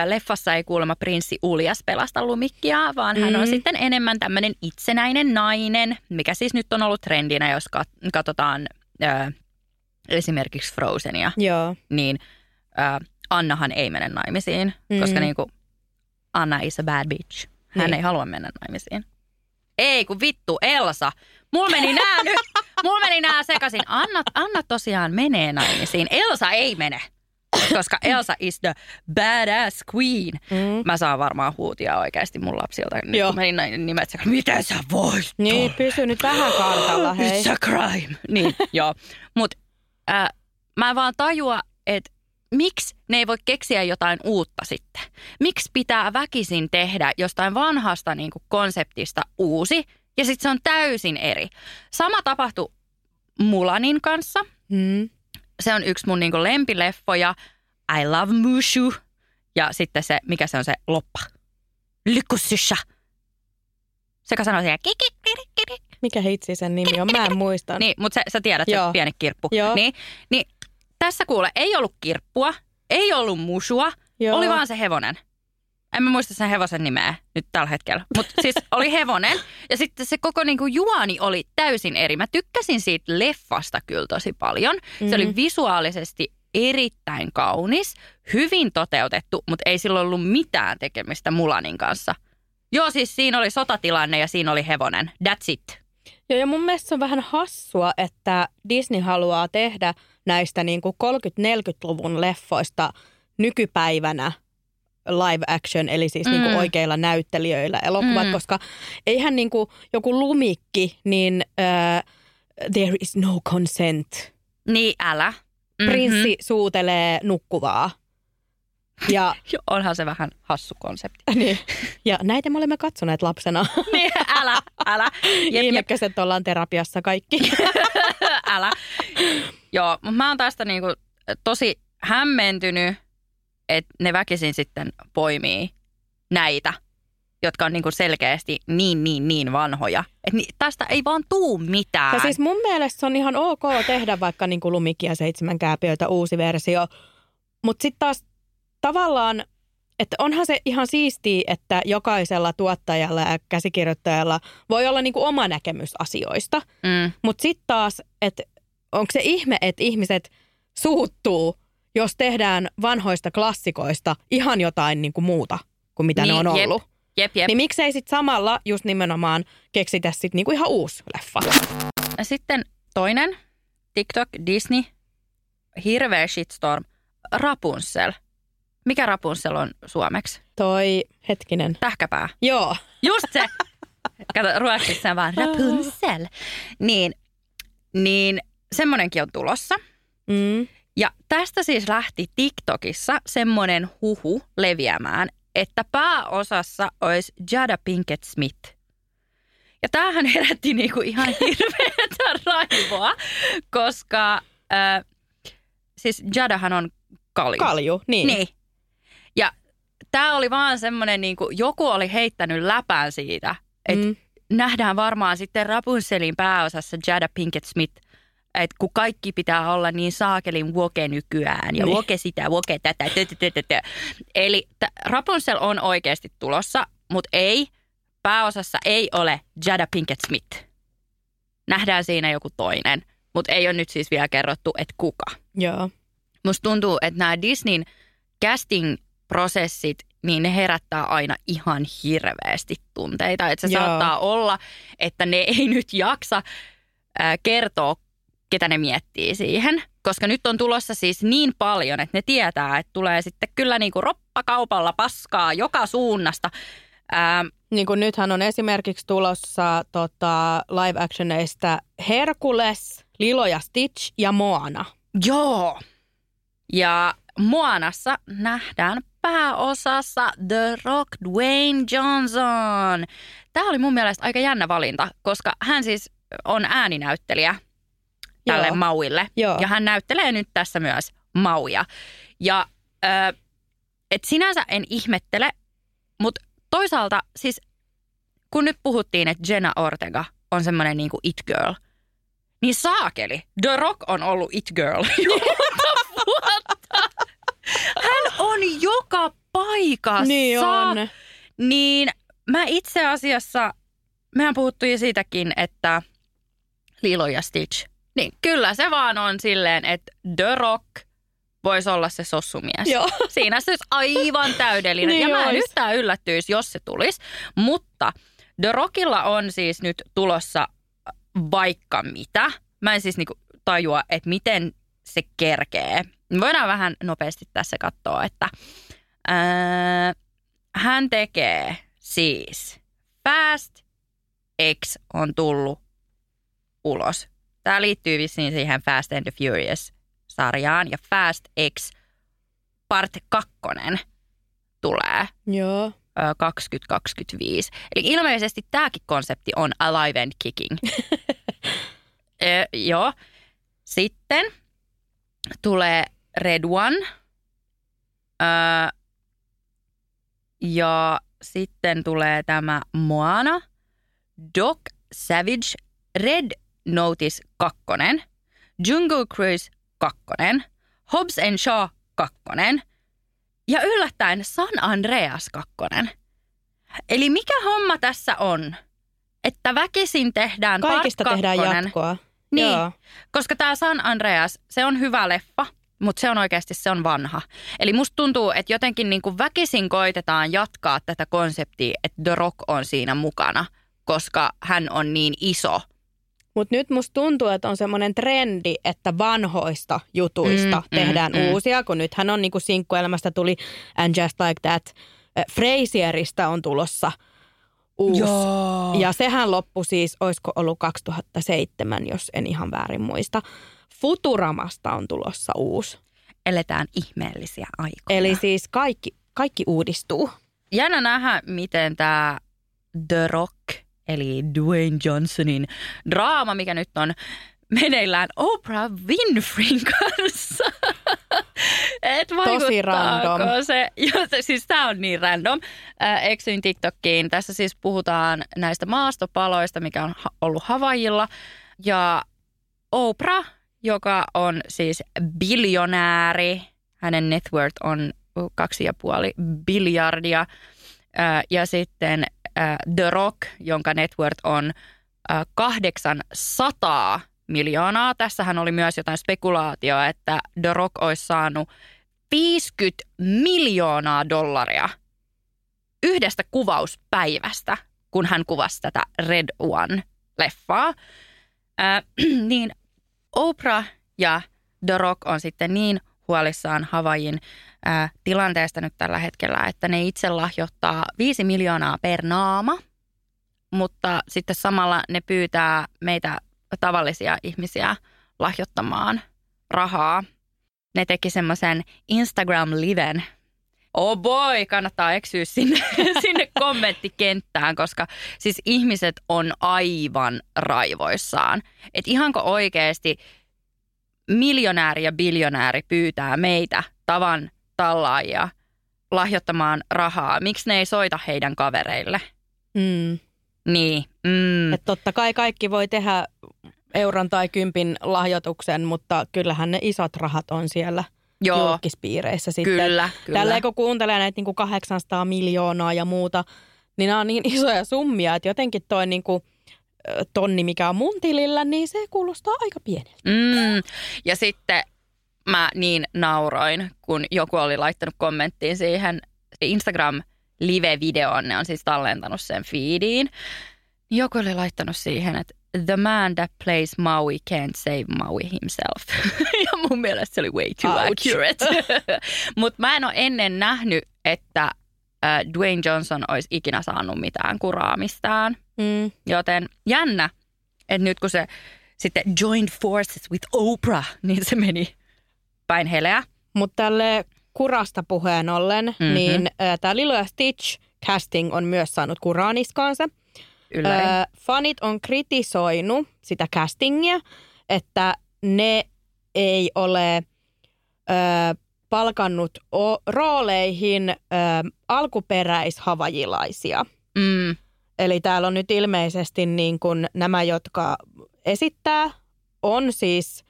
leffassa ei kuulemma prinssi Uljas pelasta lumikkia, vaan hän on Mm. sitten enemmän tämmöinen itsenäinen nainen, mikä siis nyt on ollut trendinä, jos kat- katsotaan ö, esimerkiksi Frozenia, Joo. niin ö, Annahan ei mene naimisiin, mm. koska niin kuin Anna is a bad bitch. Hän Niin. ei halua mennä naimisiin. Ei kun vittu, Elsa. Mulla meni nää nyt, mulla meni nää sekaisin. Anna, Anna tosiaan menee naimisiin. Elsa ei mene, koska Elsa is the badass queen. Mm. Mä saan varmaan huutia oikeasti mun lapsilta, nyt Joo. kun menin näin nimet sekä miten sä voit? Niin, pysy nyt vähän kartalla, hei. It's a crime. Niin, joo. Mutta äh, mä vaan tajua, että miksi ne ei voi keksiä jotain uutta sitten? Miksi pitää väkisin tehdä jostain vanhasta niin kuin konseptista uusi ja sitten se on täysin eri? Sama tapahtui Mulanin kanssa. Mm. Se on yksi mun niin kuin lempileffoja. I love Mushu. Ja sitten se, mikä se on se loppa? Lykussysha. Sekä sanoo siellä. Mikä hitsi sen nimi on? Mä en muista. Niin, mutta sä, sä tiedät, se Joo. pieni kirppu. Joo. Niin, niin tässä kuule, ei ollut kirppua, ei ollut musua, Joo. oli vaan se hevonen. En mä muista sen hevosen nimeä nyt tällä hetkellä. Mutta siis oli hevonen. Ja sitten se koko niinku juoni oli täysin eri. Mä tykkäsin siitä leffasta kyllä tosi paljon. Se Mhm. oli visuaalisesti erittäin kaunis, hyvin toteutettu, mutta ei sillä ollut mitään tekemistä Mulanin kanssa. Joo, siis siinä oli sotatilanne ja siinä oli hevonen. That's it. Joo, ja mun mielestä se on vähän hassua, että Disney haluaa tehdä näistä niin kuin 30-40-luvun leffoista nykypäivänä live action, eli siis mm. niin kuin oikeilla näyttelijöillä elokuvat, Mm. koska eihän niin kuin joku lumikki, niin uh, there is no consent. Niin, älä. Mhm. Prinssi suutelee nukkuvaa. Ja, onhan se vähän hassu konsepti. niin, ja näitä me olemme katsoneet lapsena. niin, älä, älä. Jep, jep, Ihmeköset ollaan terapiassa kaikki. älä. Joo, mutta mä oon tästä niinku tosi hämmentynyt, että ne väkisin sitten poimii näitä, jotka on niinku selkeästi niin, niin, niin vanhoja. Että ni, tästä ei vaan tuu mitään. Ja siis mun mielestä se on ihan ok tehdä vaikka niin kuin Lumikki ja seitsemän kääpiöitä uusi versio. Mutta sitten taas tavallaan, että onhan se ihan siistiä, että jokaisella tuottajalla ja käsikirjoittajalla voi olla niin kuin oma näkemys asioista. Mm, Mutta sitten taas, että onko se ihme, että ihmiset suuttuu, jos tehdään vanhoista klassikoista ihan jotain niin kuin muuta kuin mitä ne Niin, on jep. ollut. Jep, jep. Niin miksei sit samalla just nimenomaan keksitä sit niinku ihan uusi leffa? Ja Sitten toinen, TikTok, Disney, hirveä shitstorm, Rapunzel. Mikä Rapunzel on suomeksi? Toi, hetkinen. Tähkäpää. Joo. Just se. Kato, ruotsissa on vaan Rapunzel. Niin, niin semmonenkin on tulossa. Mm. Ja tästä siis lähti TikTokissa semmoinen huhu leviämään, että pääosassa olisi Jada Pinkett Smith. Ja tämähän herätti niinku ihan hirveätä raivoa, koska äh, siis Jadahan on kalju. Kalju, niin. Niin. Ja tämä oli vaan semmoinen, niin kuin, joku oli heittänyt läpään siitä, että mm. nähdään varmaan sitten Rapunzelin pääosassa Jada Pinkett Smith, että kun kaikki pitää olla niin saakelin woke nykyään ja Niin. woke sitä, woke tätä, tö, tö, tö, tö, tö. Eli t- Rapunzel on oikeasti tulossa, mutta ei, pääosassa ei ole Jada Pinkett Smith. Nähdään siinä joku toinen, mutta ei ole nyt siis vielä kerrottu, että kuka Joo. musta tuntuu, että nämä Disneyn casting-prosessit, niin ne herättää aina ihan hirveästi tunteita. Että se Joo. saattaa olla, että ne ei nyt jaksa kertoa, ketä ne miettii siihen. Koska nyt on tulossa siis niin paljon, että ne tietää, että tulee sitten kyllä niin kuin roppakaupalla paskaa joka suunnasta. Ää, Niin kuin nythän on esimerkiksi tulossa tota, live actioneista Herkules, Lilo ja Stitch ja Moana. Joo. Ja Moanassa nähdään pääosassa The Rock Dwayne Johnson. Tämä oli mun mielestä aika jännä valinta, koska hän siis on ääninäyttelijä tälle Joo. Mauille. Joo. Ja hän näyttelee nyt tässä myös Mauja. Ja äh, et sinänsä en ihmettele, mutta toisaalta siis kun nyt puhuttiin, että Jenna Ortega on semmoinen niinku it girl, niin saakeli, The Rock on ollut it girl vuotta. Hän on joka paikassa. Niin on. Niin mä itse asiassa, mehän puhuttiin siitäkin, että Lilo ja Stitch. Niin kyllä se vaan on silleen, että The Rock voisi olla se sossumies. Joo. Siinä se olisi aivan täydellinen. Niin ja mä en yhtään yllättyisi, jos se tulisi. Mutta The Rockilla on siis nyt tulossa vaikka mitä. Mä en siis niinku tajua, että miten se kerkee. Voidaan vähän nopeasti tässä katsoa, että ää, hän tekee siis Fast X on tullut ulos. Tämä liittyy vissiin siihen Fast and the Furious-sarjaan ja Fast X Part 2 tulee Joo. ö, 2025. Eli ilmeisesti tämäkin konsepti on alive and kicking. e, joo. Sitten tulee Red One. Ö, ja sitten tulee tämä Moana, Doc Savage, Red Notice 2, Jungle Cruise 2, Hobbs and Shaw 2 ja yllättäen San Andreas 2. Eli mikä homma tässä on? Että väkisin tehdään Kaikista part tehdään jatkoa. Niin, Joo. koska tämä San Andreas, se on hyvä leffa, mutta se on oikeasti, se on vanha. Eli musta tuntuu, että jotenkin niin kuin väkisin koitetaan jatkaa tätä konseptia, että The Rock on siinä mukana, koska hän on niin iso. Mutta nyt musta tuntuu, että on semmoinen trendi, että vanhoista jutuista Mm, mm, tehdään mm, uusia, kun nythän on niinku sinkkuelämästä tuli And Just Like That. Äh, Frasierista on tulossa uusi. Joo. Ja sehän loppui siis, olisiko ollut 2007, jos en ihan väärin muista. Futuramasta on tulossa uusi. Eletään ihmeellisiä aikoja. Eli siis kaikki, kaikki uudistuu. Jännä nähdä, miten tämä The Rock, eli Dwayne Johnsonin draama, mikä nyt on meneillään Oprah Winfreyn kanssa. Et Tosi random. Se, jo, se, siis tämä on niin random. Äh, eksyin TikTokkiin. Tässä siis puhutaan näistä maastopaloista, mikä on ha- ollut Havajilla. Ja Oprah, joka on siis biljonääri, hänen net worth on kaksi ja puoli biljardia. Äh, ja sitten äh, The Rock, jonka net worth on äh, 800 miljoonaa. Tässähän oli myös jotain spekulaatioa, että The Rock olisi saanut 50 miljoonaa dollaria yhdestä kuvauspäivästä, kun hän kuvasi tätä Red One-leffaa, ää, niin Oprah ja The Rock on sitten niin huolissaan Havajin ää, tilanteesta nyt tällä hetkellä, että ne itse lahjoittaa 5 miljoonaa per naama, mutta sitten samalla ne pyytää meitä tavallisia ihmisiä lahjoittamaan rahaa. Ne teki semmoisen Instagram-liven. Oh boy, kannattaa eksyä sinne, sinne kommenttikenttään, koska siis ihmiset on aivan raivoissaan. Et ihanko oikeasti miljonääri ja biljonääri pyytää meitä tavan tallaajia lahjoittamaan rahaa. Miksi ne ei soita heidän kavereille? Mm. Niin. Mm. Et totta kai kaikki voi tehdä euron tai kympin lahjoituksen, mutta kyllähän ne isot rahat on siellä Joo. julkispiireissä sitten. Kyllä, kyllä. Tälleen kun kuuntelee näitä niin kuin 800 miljoonaa ja muuta, niin nämä on niin isoja summia, että jotenkin toi niin kuin tonni, mikä on mun tilillä, niin se kuulostaa aika pieneltä. Mm. Ja sitten mä niin nauroin, kun joku oli laittanut kommenttiin siihen Instagram live-videoon, ne on siis tallentanut sen feediin. Joku oli laittanut siihen, että the man that plays Maui can't save Maui himself. ja mun mielestä se oli way too Ouch. accurate. Mutta mä en ole ennen nähnyt, että Dwayne Johnson olisi ikinä saanut mitään kuraamistaan. Mm. Joten jännä, että nyt kun se sitten joined forces with Oprah, niin se meni päin heleä. Mutta tälle kurasta puheen ollen, Mhm. mm-hmm. niin äh, tämä Lilo ja Stitch casting on myös saanut kuraa niskaansa. Ylläri. Ö, fanit on kritisoinut sitä castingia, että ne ei ole ö, palkannut o- rooleihin ö, alkuperäishavajilaisia. Mm, Eli täällä on nyt ilmeisesti niin kuin nämä, jotka esittää, on siis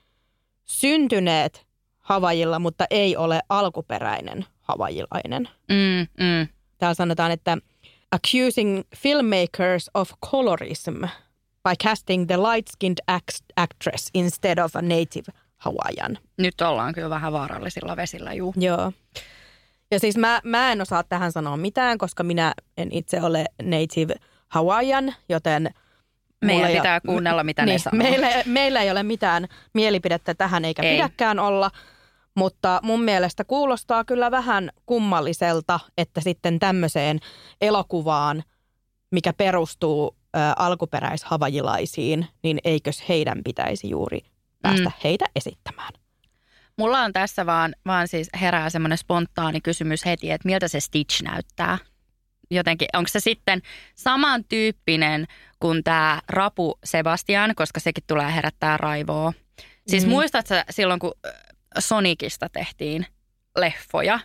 syntyneet Havajilla, mutta ei ole alkuperäinen havajilainen. mm, mm. Täällä sanotaan, että accusing filmmakers of colorism by casting the light-skinned act- actress instead of a native Hawaiian. Nyt ollaan kyllä vähän vaarallisilla vesillä, juu. Joo. Ja siis mä, mä en osaa tähän sanoa mitään, koska minä en itse ole native Hawaiian, joten... Meidän ei pitää ole- kuunnella, mitä ne niin, sanoo. Meillä, meillä ei ole mitään mielipidettä tähän eikä Ei. ei. pidäkään olla, mutta mun mielestä kuulostaa kyllä vähän kummalliselta, että sitten tämmöiseen elokuvaan, mikä perustuu ö, alkuperäishavajilaisiin, niin eikös heidän pitäisi juuri päästä Mm. heitä esittämään? Mulla on tässä vaan, vaan siis herää semmoinen spontaani kysymys heti, että miltä se Stitch näyttää. Jotenkin, onko se sitten samantyyppinen kuin tämä Rapu Sebastian, koska sekin tulee herättää raivoa. Siis mm. Muistatko silloin, kun Sonicista tehtiin leffoja,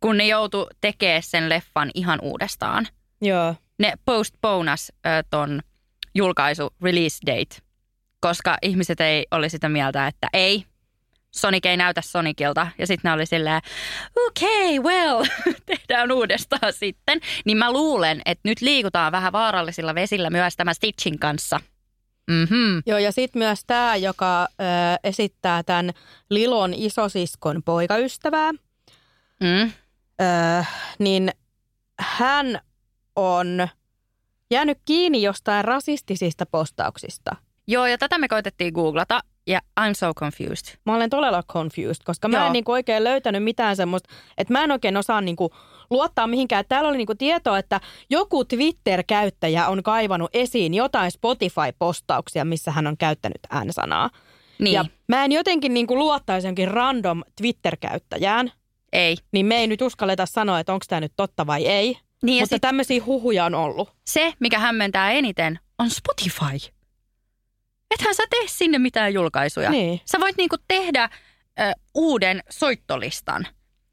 kun ne joutu tekemään sen leffan ihan uudestaan. Joo. Ne postponas ö, ton julkaisu release date, koska ihmiset ei oli sitä mieltä, että ei, Sonic ei näytä Sonicilta. Ja sitten ne oli silleen, okei, okay, well, tehdään uudestaan sitten. Niin mä luulen, että nyt liikutaan vähän vaarallisilla vesillä myös tämän Stitchin kanssa. Mhm. Joo, ja sitten myös tämä, joka ö, esittää tämän Lilon isosiskon poikaystävää, Mm. ö, niin hän on jäänyt kiinni jostain rasistisista postauksista. Joo, ja tätä me koitettiin googlata, ja I'm so confused. Mä olen todella confused, koska mä Joo. en niinku oikein löytänyt mitään semmoista, että mä en oikein osaa niinku luottaa mihinkään. Täällä oli niinku tietoa, että joku Twitter-käyttäjä on kaivannut esiin jotain Spotify-postauksia, missä hän on käyttänyt N-sanaa. Niin, Ja mä en jotenkin niinku luottaisi jonkin random Twitter-käyttäjään, ei. niin me ei nyt uskalleta sanoa, että onko tämä nyt totta vai ei. Niin Mutta sit tämmöisiä huhuja on ollut. se, mikä hämmentää eniten, on Spotify. Ethän sä tee sinne mitään julkaisuja. Niin. Sä voit niinku tehdä ö, uuden soittolistan.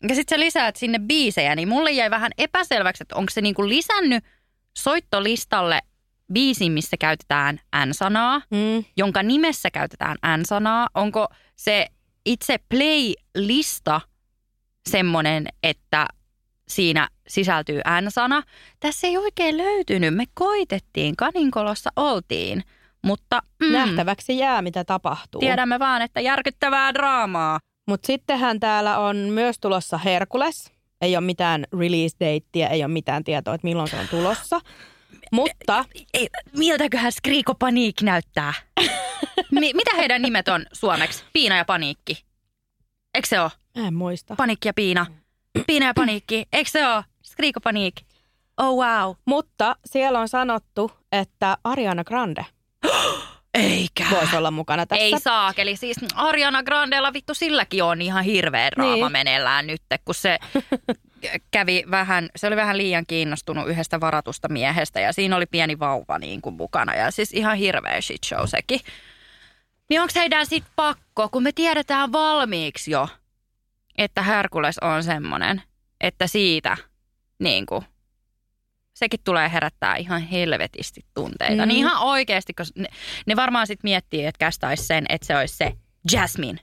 Ja sit sä lisäät sinne biisejä, niin mulle jäi vähän epäselväksi, että onko se niinku lisännyt soittolistalle biisin, missä käytetään N-sanaa, Mm. jonka nimessä käytetään N-sanaa. Onko se itse playlista semmoinen, että siinä sisältyy N-sana? Tässä ei oikein löytynyt. Me koitettiin, Kaninkolossa oltiin, mutta mm, Nähtäväksi jää, mitä tapahtuu. tiedämme vaan, että järkyttävää draamaa. Mutta sittenhän täällä on myös tulossa Herkules, Ei ole mitään release datea, ei ole mitään tietoa, että milloin se on tulossa. Mutta Ei, miltäköhän Skriko Paniik näyttää? Mi- mitä heidän nimet on suomeksi? Piina ja Paniikki. Eikö se ole? en muista. Paniikki ja Piina. Piina ja Paniikki. Eikö se ole? Skriko Paniik. Oh wow. Mutta siellä on sanottu, että Ariana Grande Eikä. voisi olla mukana tässä. Ei saakeli. Siis Ariana Grandella vittu silläkin on ihan hirveä draama Niin. meneillään nyt, kun se kävi vähän, se oli vähän liian kiinnostunut yhdestä varatusta miehestä ja siinä oli pieni vauva niin kuin mukana ja siis ihan hirveä shit show sekin. Niin onko heidän sit pakko, kun me tiedetään valmiiksi jo, että Herkules on semmonen, että siitä niin kuin, sekin tulee herättää ihan helvetisti tunteita. Mm. Niin ihan oikeasti, koska ne, ne varmaan sitten miettii, että kästäisi sen, että se olisi se Jasmine.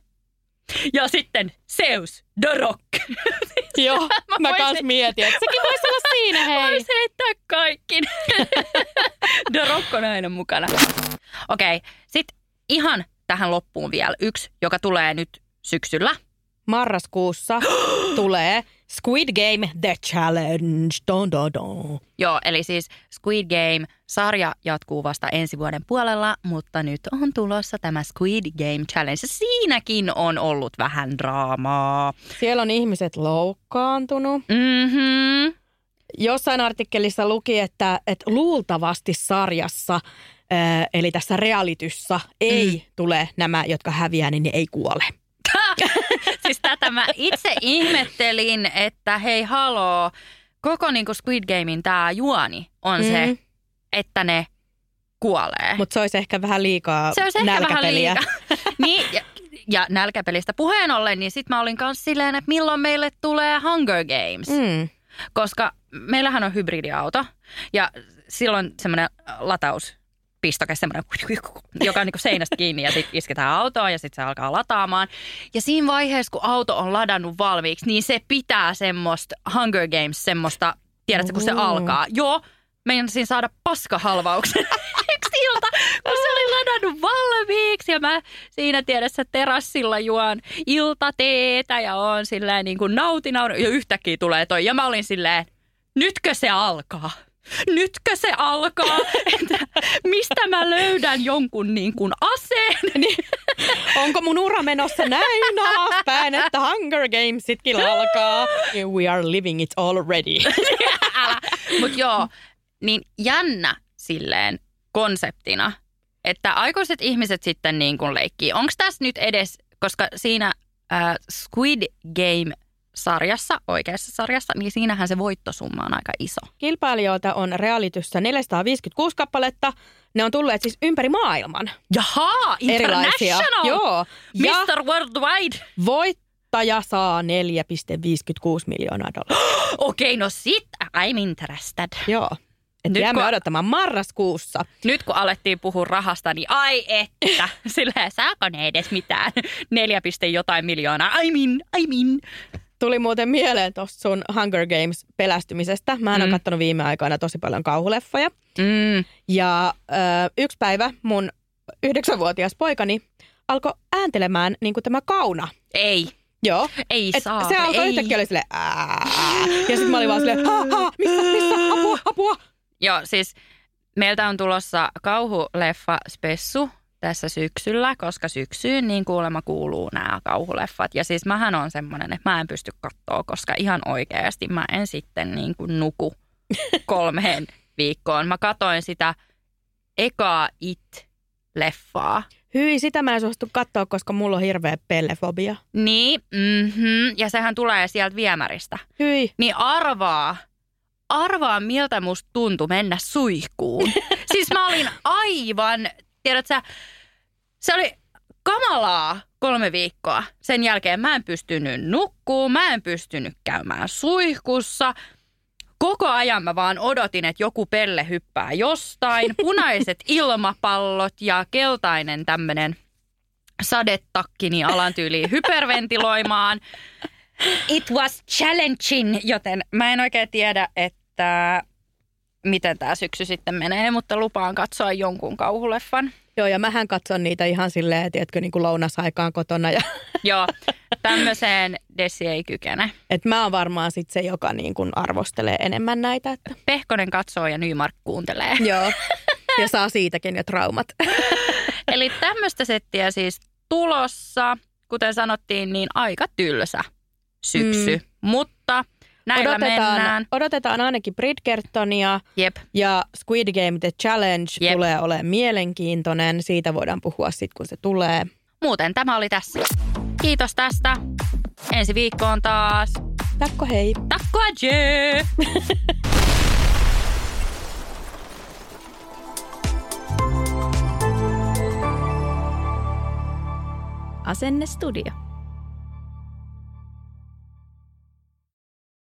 Ja sitten Zeus, The Rock. Joo, Mä mä kans mietin, että sekin voisi olla siinä, hei. Voisi heittää kaikki. The Rock on aina mukana. Okei, okay, sitten ihan tähän loppuun vielä yksi, joka tulee nyt syksyllä. Marraskuussa tulee Squid Game The Challenge. Don, don, don. Joo, eli siis Squid Game-sarja jatkuu vasta ensi vuoden puolella, mutta nyt on tulossa tämä Squid Game Challenge. Siinäkin on ollut vähän draamaa. Siellä on ihmiset loukkaantunut. Mhm. Jossain artikkelissa luki, että, että luultavasti sarjassa, ää, eli tässä realityssä, ei mm. tule nämä, jotka häviää, niin ne ei kuole. siis tätä mä itse ihmettelin, että hei haloo, koko niinku Squid Gamein tämä juoni on mm. se, että ne kuolee. Mutta se olisi ehkä vähän liikaa se olisi ehkä vähän nälkäpeliä. liikaa. niin, ja, ja nälkäpelistä puheen ollen, niin sitten mä olin kanssa silleen, että milloin meille tulee Hunger Games. Mm. Koska meillähän on hybridiauto ja silloin semmoinen lataus pistoke, semmoinen, joka on niin seinästä kiinni ja sitten isketään autoon ja sitten se alkaa lataamaan. Ja siinä vaiheessa, kun auto on ladannut valmiiksi, niin se pitää semmoista Hunger Games, semmoista, tiedätkö, kun se alkaa. Joo, meinasin saada paskahalvauksen yksi ilta, kun se oli ladannut valmiiksi. Ja mä siinä tiedessä terassilla juon iltateetä ja on silleen niin kuin nautin, nautin. Ja yhtäkkiä tulee toi. Ja mä olin silleen, nytkö se alkaa? Nytkö se alkaa? Että mä löydän jonkun niin kuin aseen? Niin, onko mun ura menossa näin alaspäin, että Hunger Gamesitkin alkaa? We are living it already. Älä. Mut joo, niin jännä silleen konseptina, että aikuiset ihmiset sitten niin kuin leikkii. Onko tässä nyt edes, koska siinä äh, Squid Game-sarjassa, oikeassa sarjassa, niin siinähän se voittosumma on aika iso. Kilpailijoita on realityssä 456 kappaletta. Ne on tulleet siis ympäri maailman. Jaha, international! Joo. Ja Mr. Worldwide! voittaja saa 4,56 miljoonaa dollaria. Okei, no sit I'm interested. Joo. Et Nyt jäämme kun- odottamaan marraskuussa. Nyt kun alettiin puhua rahasta, niin ai että, sillä saako ne edes mitään? Neljä piste jotain miljoonaa. I mean, I mean. Tuli muuten mieleen tuosta sun Hunger Games pelästymisestä. Mä mm. Oon kattonut viime aikoina tosi paljon kauhuleffoja. Mm. Ja ö, yksi päivä mun yhdeksänvuotias poikani alkoi ääntelemään niin kuin tämä kauna. Ei, Joo. ei Et saa. se alkoi yhtäkkiä oli silleen. Ja sitten mä olin vaan silleen, ha, ha, missä, missä, apua, apua. Joo, siis meiltä on tulossa kauhuleffa spessu tässä syksyllä, koska syksyyn niin kuulemma kuuluu nämä kauhuleffat. Ja siis mähän on semmoinen, että mä en pysty katsoa, koska ihan oikeasti mä en sitten niin kuin nuku kolmeen viikkoon. Mä katoin sitä ekaa It-leffaa. Hyi, sitä mä en suostu katsoa, koska mulla on hirveä pellefobia. Niin, mm-hmm, ja sehän tulee sieltä viemäristä. Hyi. Niin arvaa, arvaa miltä musta tuntui mennä suihkuun. siis mä olin aivan, tiedätkö, se oli kamalaa kolme viikkoa. Sen jälkeen mä en pystynyt nukkuu, mä en pystynyt käymään suihkussa. Koko ajan mä vaan odotin, että joku pelle hyppää jostain. Punaiset ilmapallot ja keltainen tämmönen sadetakki, niin alan tyyliin hyperventiloimaan. It was challenging, joten mä en oikein tiedä, että miten tämä syksy sitten menee, mutta lupaan katsoa jonkun kauhuleffan. Joo, ja mähän katson niitä ihan silleen, tiedätkö, niin kuin lounasaikaan kotona. Ja, Joo, tämmöiseen Desi ei kykene. et mä oon varmaan sit se, joka niin kuin arvostelee enemmän näitä. Että. Pehkonen katsoo ja Nymark kuuntelee. Joo, ja saa siitäkin jo traumat. Eli tämmöistä settiä siis tulossa, kuten sanottiin, niin aika tylsä syksy. Mm. Mutta näillä odotetaan, mennään. odotetaan ainakin Bridgertonia Jep. ja Squid Game The Challenge Jep. tulee olemaan mielenkiintoinen. Siitä voidaan puhua sitten, kun se tulee. Muuten tämä oli tässä. Kiitos tästä. Ensi viikkoon taas. Takko hei! Takko adjö! Asenne Studio.